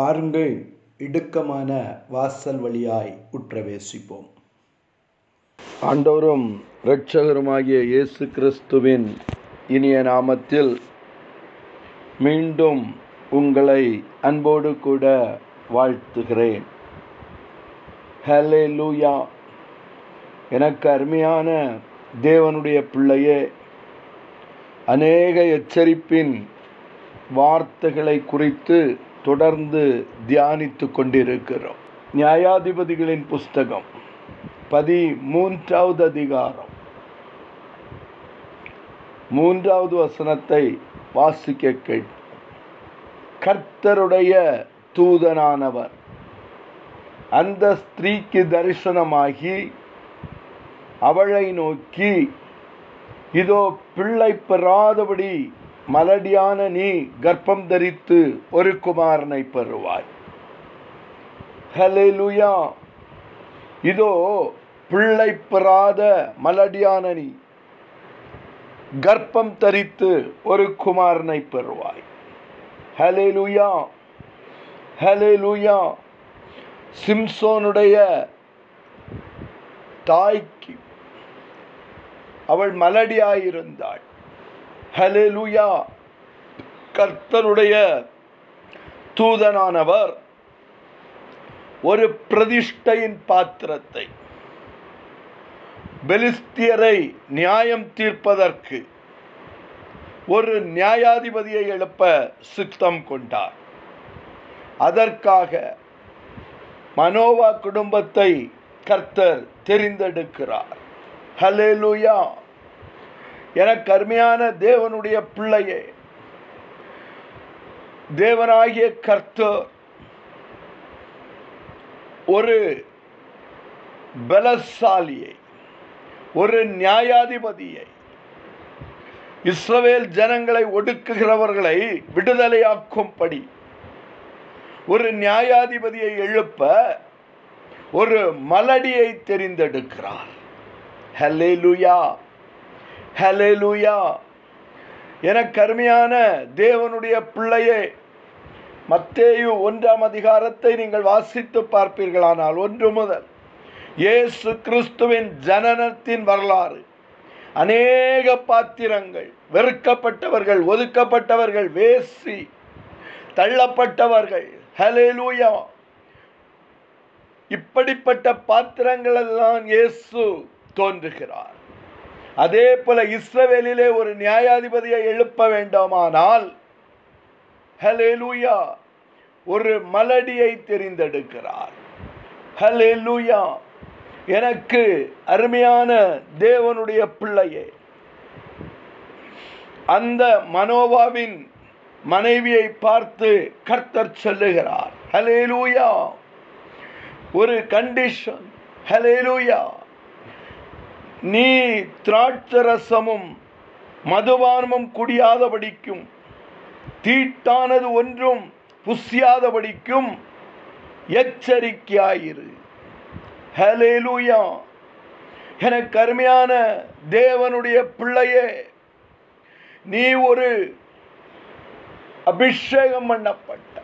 பாருங்கள் இடுக்கமான வாசல் வழியாய் உற்றவேசிப்போம். ஆண்டவரும் இரட்சகருமாகிய இயேசு கிறிஸ்துவின் இனிய நாமத்தில் மீண்டும் உங்களை அன்போடு கூட வாழ்த்துகிறேன். ஹலே லூயா எனக்கு அருமையான தேவனுடைய பிள்ளையே அநேக எச்சரிப்பின் வார்த்தைகளை குறித்து தொடர்ந்து தியானித்து கொண்டிருக்கிறோம். நியாயாதிபதிகளின் புஸ்தகம் பதி மூன்றாவது அதிகாரம். மூன்றாவது வசனத்தை வாசிக்க கேட் கர்த்தருடைய தூதனானவர் அந்த ஸ்திரீக்கு தரிசனமாகி அவளை நோக்கி இதோ பிள்ளை பெறாதபடி மலடியான நீ கர்ப்பம் தரித்து ஒரு குமாரனை பெறுவாய். ஹலெலுயா இதோ பிள்ளை பெறாத மலடியான நீ கர்ப்பம் தரித்து ஒரு குமாரனை பெறுவாய். ஹலெலுயா ஹலெலுயா சிம்சோனுடைய தாய்க்கு அவள் மலடியாயிருந்தாள். ஹலேலுயா கர்த்தருடைய தூதனானவர் ஒரு பிரதிஷ்டையின் பாத்திரத்தை பெலிஸ்தியரை நியாயம் தீர்ப்பதற்கு ஒரு நியாயாதிபதியை எழுப்ப சித்தம் கொண்டார். அதற்காக மனோவா குடும்பத்தை கர்த்தர் தெரிந்தெடுக்கிறார். ஹலேலுயா என கருமையான தேவனுடைய பிள்ளையே. தேவனாகிய கர்த்தர் ஒரு பலசாலியை ஒரு நியாயாதிபதியை இஸ்ரவேல் ஜனங்களை ஒடுக்குகிறவர்களை விடுதலையாக்கும்படி ஒரு நியாயாதிபதியை எழுப்ப ஒரு மலடியை தெரிந்தெடுக்கிறார். ஹலேலுயா ஹலெலுயா என கருமையான தேவனுடைய பிள்ளையே மத்தேயு ஒன்றாம் அதிகாரத்தை நீங்கள் வாசித்து பார்ப்பீர்களானால் ஒன்று முதல் இயேசு கிறிஸ்துவின் ஜனனத்தின் வரலாறு. அநேக பாத்திரங்கள் வெறுக்கப்பட்டவர்கள் ஒதுக்கப்பட்டவர்கள் வேசி தள்ளப்பட்டவர்கள். ஹலேலூயா இப்படிப்பட்ட பாத்திரங்களெல்லாம் இயேசு தோன்றுகிறார். அதே போல இஸ்ரவேலிலே ஒரு நியாயாதிபதியை எழுப்ப வேண்டுமானால் ஹலேலூயா ஒரு மலடியை தெரிந்தெடுக்கிறார். ஹலேலூயா எனக்கு அருமையான தேவனுடைய பிள்ளையே அந்த மனோவாவின் மனைவியை பார்த்து கர்த்தர் சொல்லுகிறார் ஹலேலூயா ஒரு கண்டிஷன் ஹலேலூயா நீ திராட்சரசமும் மதுபானமும் குடியாதபடிக்கும் தீட்டானது ஒன்றும் புசியாதபடிக்கும் எச்சரிக்கையாயிரு. ஹலேலூயா எனக்கு அருமையான தேவனுடைய பிள்ளையே நீ ஒரு அபிஷேகம் பண்ணப்பட்ட.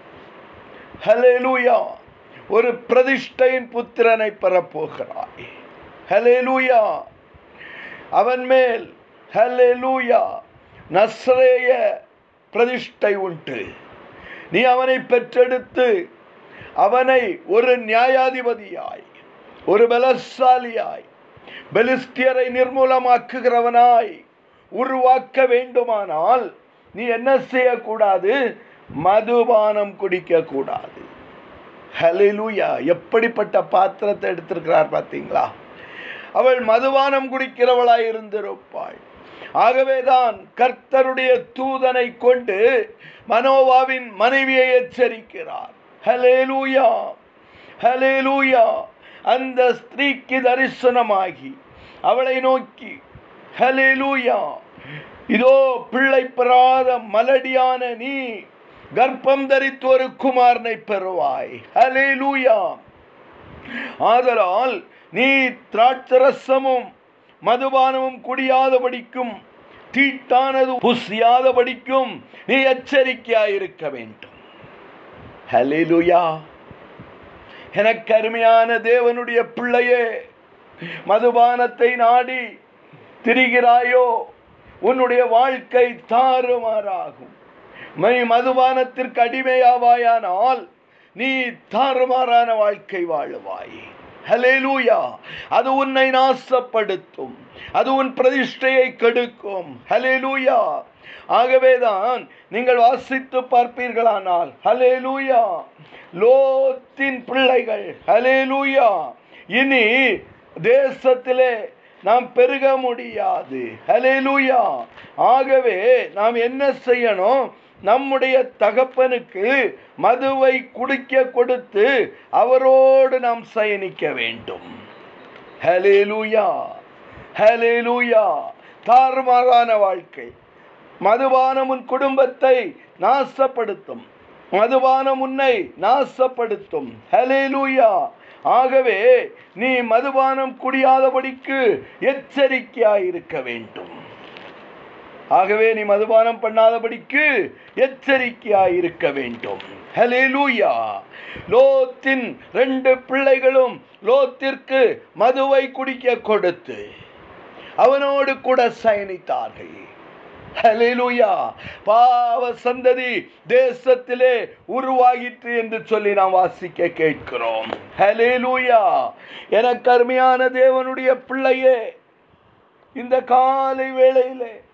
ஹலேலூயா ஒரு பிரதிஷ்டையின் புத்திரனை பெறப்போகிறாய். ஹலேலூயா அவன் மேல் ஹலெலூயா நஸ்ரேய பிரதிஷ்டை உண்டு. நீ அவனை பெற்றெடுத்து அவனை ஒரு நியாயாதிபதியாய் ஒரு பலசாலியாய் பெலிஸ்தியரை நிர்மூலமாக்குகிறவனாய் உருவாக்க வேண்டுமானால் நீ என்ன செய்யக்கூடாது? மதுபானம் குடிக்க கூடாது ஹலிலூயா எப்படிப்பட்ட பாத்திரத்தை எடுத்திருக்கிறார் பார்த்தீங்களா? அவள் மதுபானம் குடிக்கிறவளாய் இருந்திருப்பாள். ஆகவேதான் கர்த்தருடைய தூதனை கொண்டு மனோவாவின் மனைவியை எச்சரிக்கிறார். ஹலேலூயா ஹலேலூயா அந்த ஸ்திரீக்கு தரிசனமாகி அவளை நோக்கி ஹலேலூயா இதோ பிள்ளை பெறாத மலடியான நீ கர்ப்பம் தரித்து ஒரு குமாரனை பெறுவாய். ஹலேலூயா ஆதலால் நீ திராட்சரசமும் மதுபானமும் குடியாத படிக்கும் தீட்டானது புசியாதபடிக்கும் நீ எச்சரிக்கையாயிருக்க வேண்டும். ஹலிலுயா எனக்கு அருமையான தேவனுடைய பிள்ளையே மதுபானத்தை நாடி திரிகிறாயோ உன்னுடைய வாழ்க்கை தாறுமாறாகும். மை மதுபானத்திற்கு அடிமையாவாயானால் நீ தாறுமாறான வாழ்க்கை வாழுவாயே. ஹலேலூயா அது உன்னை நாசப்படுத்தும். அது உன் பிரதிஷ்டையை கெடுக்கும். ஹலேலூயா ஆகவேதான் நீங்கள் வாசித்து பார்ப்பீர்களானால் ஹலேலூயா லோத்தின் பிள்ளைகள் ஹலேலூயா இனி தேசத்திலே நாம் பெருக முடியாது. ஹலேலூயா ஆகவே நாம் என்ன செய்யணும்? நம்முடைய தகப்பனுக்கு மதுவை குடிக்க கொடுத்து அவரோடு நாம் சயனிக்க வேண்டும். ஹலேலூயா ஹலேலூயா தாறுமாறான வாழ்க்கை. மதுபானம் உன் குடும்பத்தை நாசப்படுத்தும். மதுபானம் உன்னை நாசப்படுத்தும். ஹலேலூயா ஆகவே நீ மதுபானம் குடியாதபடிக்கு எச்சரிக்கையாயிருக்க வேண்டும். ஆகவே நீ மதுபானம் பண்ணாதபடிக்கு எச்சரிக்கையாயிருக்க வேண்டும். ஹலேலூயா லோத்தின் ரெண்டு பிள்ளைகளும் லோத்திற்கு மதுவை குடிக்க கொடுத்து அவனோடு கூட சயனித்தார்கள். ஹalleluya பாவ சந்ததி தேசத்திலே உருவாகிற்று என்று சொல்லி நாம் வாசிக்க கேட்கிறோம். ஹalleluya எனக்கு கருமையான தேவனுடைய பிள்ளையே இந்த காலை வேளையிலே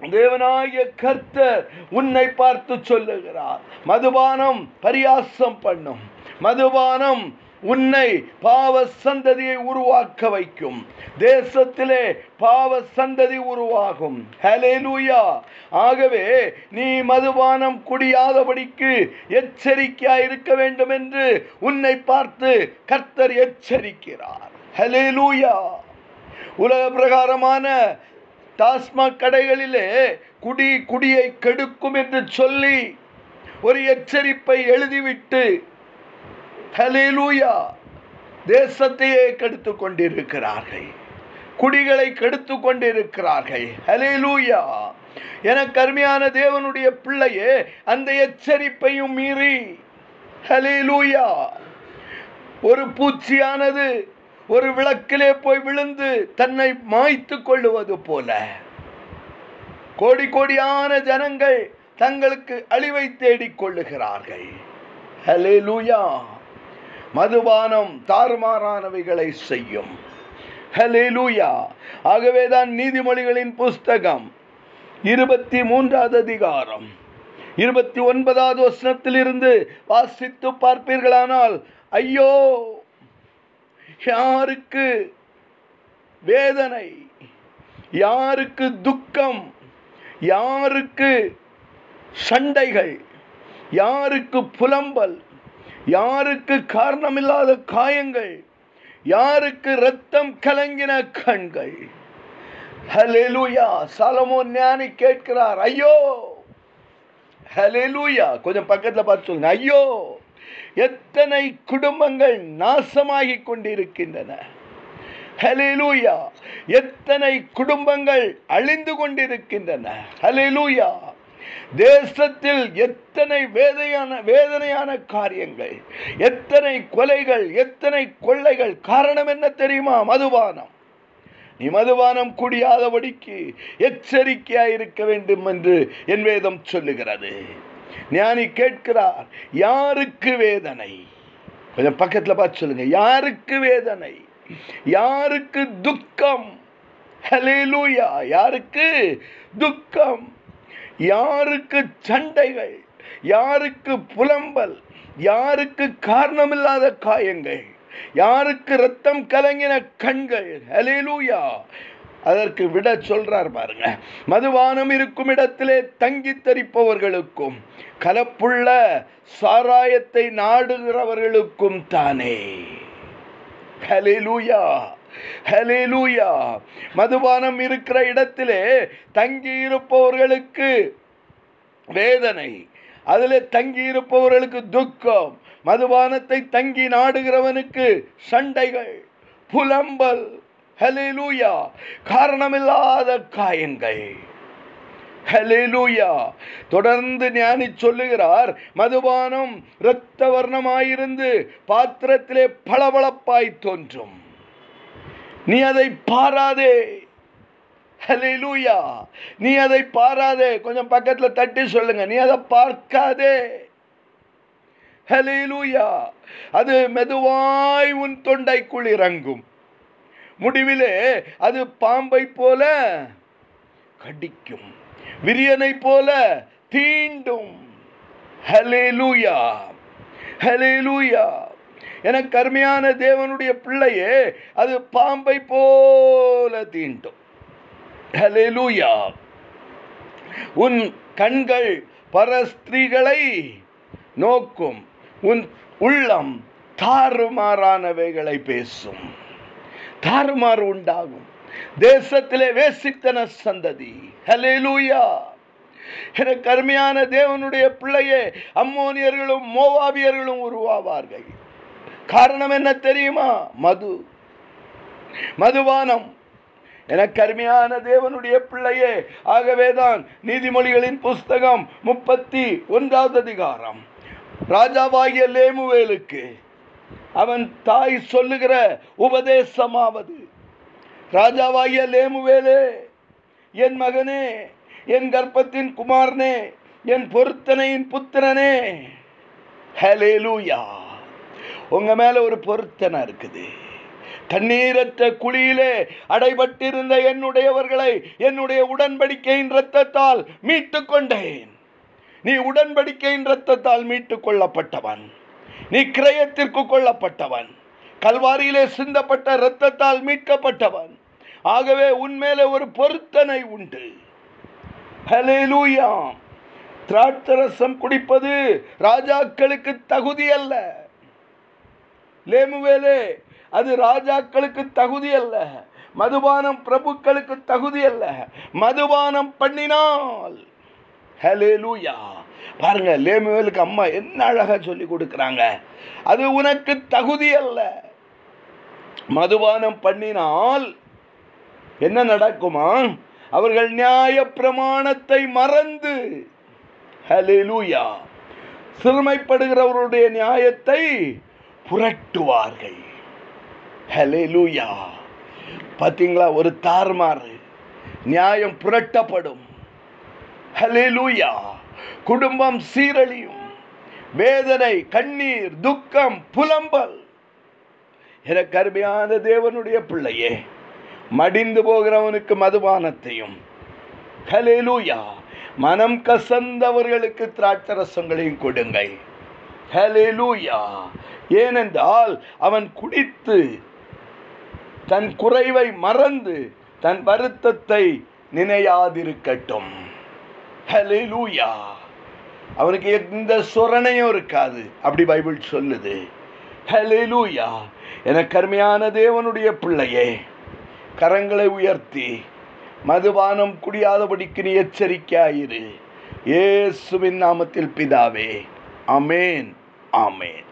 தேவனாகிய கர்த்தர் உன்னை பார்த்து சொல்லுகிறார். மதுபானம் பரியாசம் பண்ணும். மதுபானம் உன்னை பாவ சந்ததியை உருவாக்க வைக்கும். தேசத்திலே பாவ சந்ததி உருவாகும். ஹalleluya. ஆகவே நீ மதுபானம் குடியாதபடிக்கு எச்சரிக்கையா இருக்க வேண்டும் என்று உன்னை பார்த்து கர்த்தர் எச்சரிக்கிறார். ஹalleluya. உலக பிரகாரமான டாஸ்மாக் கடைகளிலே குடி குடியை கெடுக்கும் என்று சொல்லி ஒரு எச்சரிப்பை எழுதிவிட்டு ஹலேலூயா தேசத்தையே கெடுத்து கொண்டிருக்கிறார்கள். குடிகளை கெடுத்து கொண்டிருக்கிறார்கள். ஹலேலூயா எனக்கு அருமையான தேவனுடைய பிள்ளையே அந்த எச்சரிப்பையும் மீறி ஹலேலூயா ஒரு பூச்சியானது ஒரு விளக்கிலே போய் விழுந்து தன்னை மாய்த்து கொள்ளுவது போல. கோடி கோடியான ஜனங்கள் தங்களுக்கு அழிவை தேடிக் கொள்ளுகிறார்கள். ஹலேலூயா மதுபானம் தாறுமாறானவைகளை செய்யும். ஹலேலூயா ஆகவேதான் நீதிமொழிகளின் புஸ்தகம் இருபத்தி மூன்றாவது அதிகாரம். இருபத்தி ஒன்பதாவது வசனத்திலிருந்து வாசித்து பார்ப்பீர்களானால் ஐயோ யாருக்கு வேதனை? யாருக்கு துக்கம்? யாருக்கு சண்டைகள்? யாருக்கு புலம்பல்? யாருக்கு காரணமில்லாத காயங்கள்? யாருக்கு ரத்தம் கலங்கின கண்கள்? ஹலெலுயா சலமோ ஞானி கேட்கிறார் ஐயோ! ஹலெலுயா கொஞ்சம் பக்கத்தில் பார்த்து சொல்லுங்க ஐயோ! எத்தனை குடும்பங்கள் நாசமாகி கொண்டிருக்கின்றன. ஹலிலூயா எத்தனை குடும்பங்கள் அழிந்து கொண்டிருக்கின்றன. ஹalleluya தேசத்தில் எத்தனை வேதையான வேதனையான காரியங்கள் எத்தனை கொலைகள் எத்தனை கொள்ளைகள் காரணம் என்ன தெரியுமா? மதுபானம். நீ மதுபானம் குடியாதபடிக்கு எச்சரிக்கையா இருக்க வேண்டும் என்று என் வேதம் சொல்லுகிறது. ஞானி கேட்கிறார் யாருக்கு வேதனை? கொஞ்சம் பக்கத்துல பார்த்து சொல்லுங்க யாருக்கு வேதனை? யாருக்கு துக்கம்? ஹலேலூயா யாருக்கு துக்கம்? யாருக்கு சண்டைகள்? யாருக்கு புலம்பல்? யாருக்கு காரணமில்லாத காயங்கள்? யாருக்கு ரத்தம் கலங்கின கண்கள்? ஹலேலூயா அதற்கு விட சொல்றார் பாருங்க. மதுபானம் இருக்கும் இடத்திலே தங்கி தரிப்பவர்களுக்கும் கலப்புள்ள சாராயத்தை நாடுகிறவர்களுக்கும் தானே. ஹலிலூயா ஹலிலூயா மதுபானம் இருக்கிற இடத்திலே தங்கி இருப்பவர்களுக்கு வேதனை அதில் தங்கி இருப்பவர்களுக்கு துக்கம் மதுபானத்தை தங்கி நாடுகிறவனுக்கு சண்டைகள் புலம்பல் ஹalleluya காரணமில்லாத காயங்கள். ஹalleluya தொடர்ந்து ஞானி சொல்லுகிறார் மதுபானம் இரத்த வர்ணமாயிருந்து பாத்திரத்திலே பளபளப்பாய் தோன்றும். நீ அதை பாராதே. ஹalleluya நீ அதை பாராதே. கொஞ்சம் பக்கத்துல தட்டி சொல்லுங்க. நீ அதை பார்க்காதே. ஹalleluya அது மெதுவாய் உன் தொண்டைக்குள் இறங்கும். முடிவிலே அது பாம்பை போல கடிக்கும் விரியனை போல தீண்டும். ஹலேலூயா ஹலேலூயா எனக்கு கருமையான தேவனுடைய பிள்ளையே அது பாம்பை போல தீண்டும். ஹலேலூயா உன் கண்கள் பரஸ்திரீகளை நோக்கும் உன் உள்ளம் தாறுமாறானவைகளை பேசும். தாறுமாறு உண்டாகும். தேசத்திலே வேசித்தன சந்ததி. ஹalleluya. எனக்கு அருமையான தேவனுடைய பிள்ளையே அம்மோனியர்களும் மோவாபியர்களும் உருவாவார்கள். காரணம் என்ன தெரியுமா? மது. மதுபானம். எனக்கு அருமையான தேவனுடைய பிள்ளையே ஆகவேதான் நீதிமொழிகளின் புஸ்தகம் முப்பத்தி ஒன்றாவது அதிகாரம். ராஜாவாகிய லேமுவேலுக்கு அவன் தாய் சொல்லுகிற உபதேசமாவது. ராஜாவாகிய லேமுவேலே என் மகனே என் கர்ப்பத்தின் குமாரனே என் பொருத்தனையின் புத்திரனே. ஹalleluya. உங்க மேல ஒரு பொருத்தனை இருக்குது. தண்ணீரற்ற குழியிலே அடைபட்டிருந்த என்னுடையவர்களை என்னுடைய உடன்படிக்கையின் இரத்தத்தால் மீட்டுக் கொண்டேன் நீ உடன்படிக்கையின் இரத்தத்தால் மீட்டுக் கொள்ளப்பட்டவன் நீ கிரயத்திற்கு கொள்ளப்பட்டவன் கல்வாரியிலே சிந்தப்பட்ட இரத்தத்தால் மீட்கப்பட்டவன். ஆகவே உன்மேலே ஒரு பொருத்தனை உண்டு. ஹalleluya திராட்சரசம் குடிப்பது ராஜாக்களுக்கு தகுதி அல்ல லேமுவேலே அது ராஜாக்களுக்கு தகுதி அல்ல மதுபானம் பிரபுக்களுக்கு தகுதி அல்ல மதுபானம் பண்ணினால். ஹalleluya பாருங்க லேமுவேலுக்கு அம்மா என்ன அழகா சொல்லி கொடுக்கறாங்க. அது உனக்கு தகுதி அல்ல. மதுபானம் பண்ணினால் என்ன நடக்குமா? அவர்கள் நியாய பிரமாணத்தை மறந்து. ஹalleluya. சிறுமைப்படுகிறவருடைய நியாயத்தை புரட்டுவார்கள். ஹalleluya. பாத்தீங்களா? ஒரு தார்மாறு நியாயம் புரட்டப்படும். ஹலிலூயா குடும்பம் சீரழியும். வேதனை கண்ணீர் துக்கம் புலம்பல். என கருமையான தேவனுடைய பிள்ளையே மடிந்து போகிறவனுக்கு மதுபானத்தையும். ஹalleluya. மனம் கசந்தவர்களுக்கு திராட்சரசங்களையும் கொடுங்கள். ஹalleluya. ஏனென்றால் அவன் குடித்து தன் குறைவை மறந்து தன் வருத்தத்தை நினையாதிருக்கட்டும். ஹலெலூயா அவனுக்கு எந்த சொரணையும் இருக்காது. அப்படி பைபிள் சொல்லுது. ஹலெலூயா என கருமையான தேவனுடைய பிள்ளையே கரங்களை உயர்த்தி மதுபானம் குடியாதபடிக்கு நீ எச்சரிக்கையாயிரு. இயேசுவின் நாமத்தில் பிதாவே. அமேன் ஆமேன்.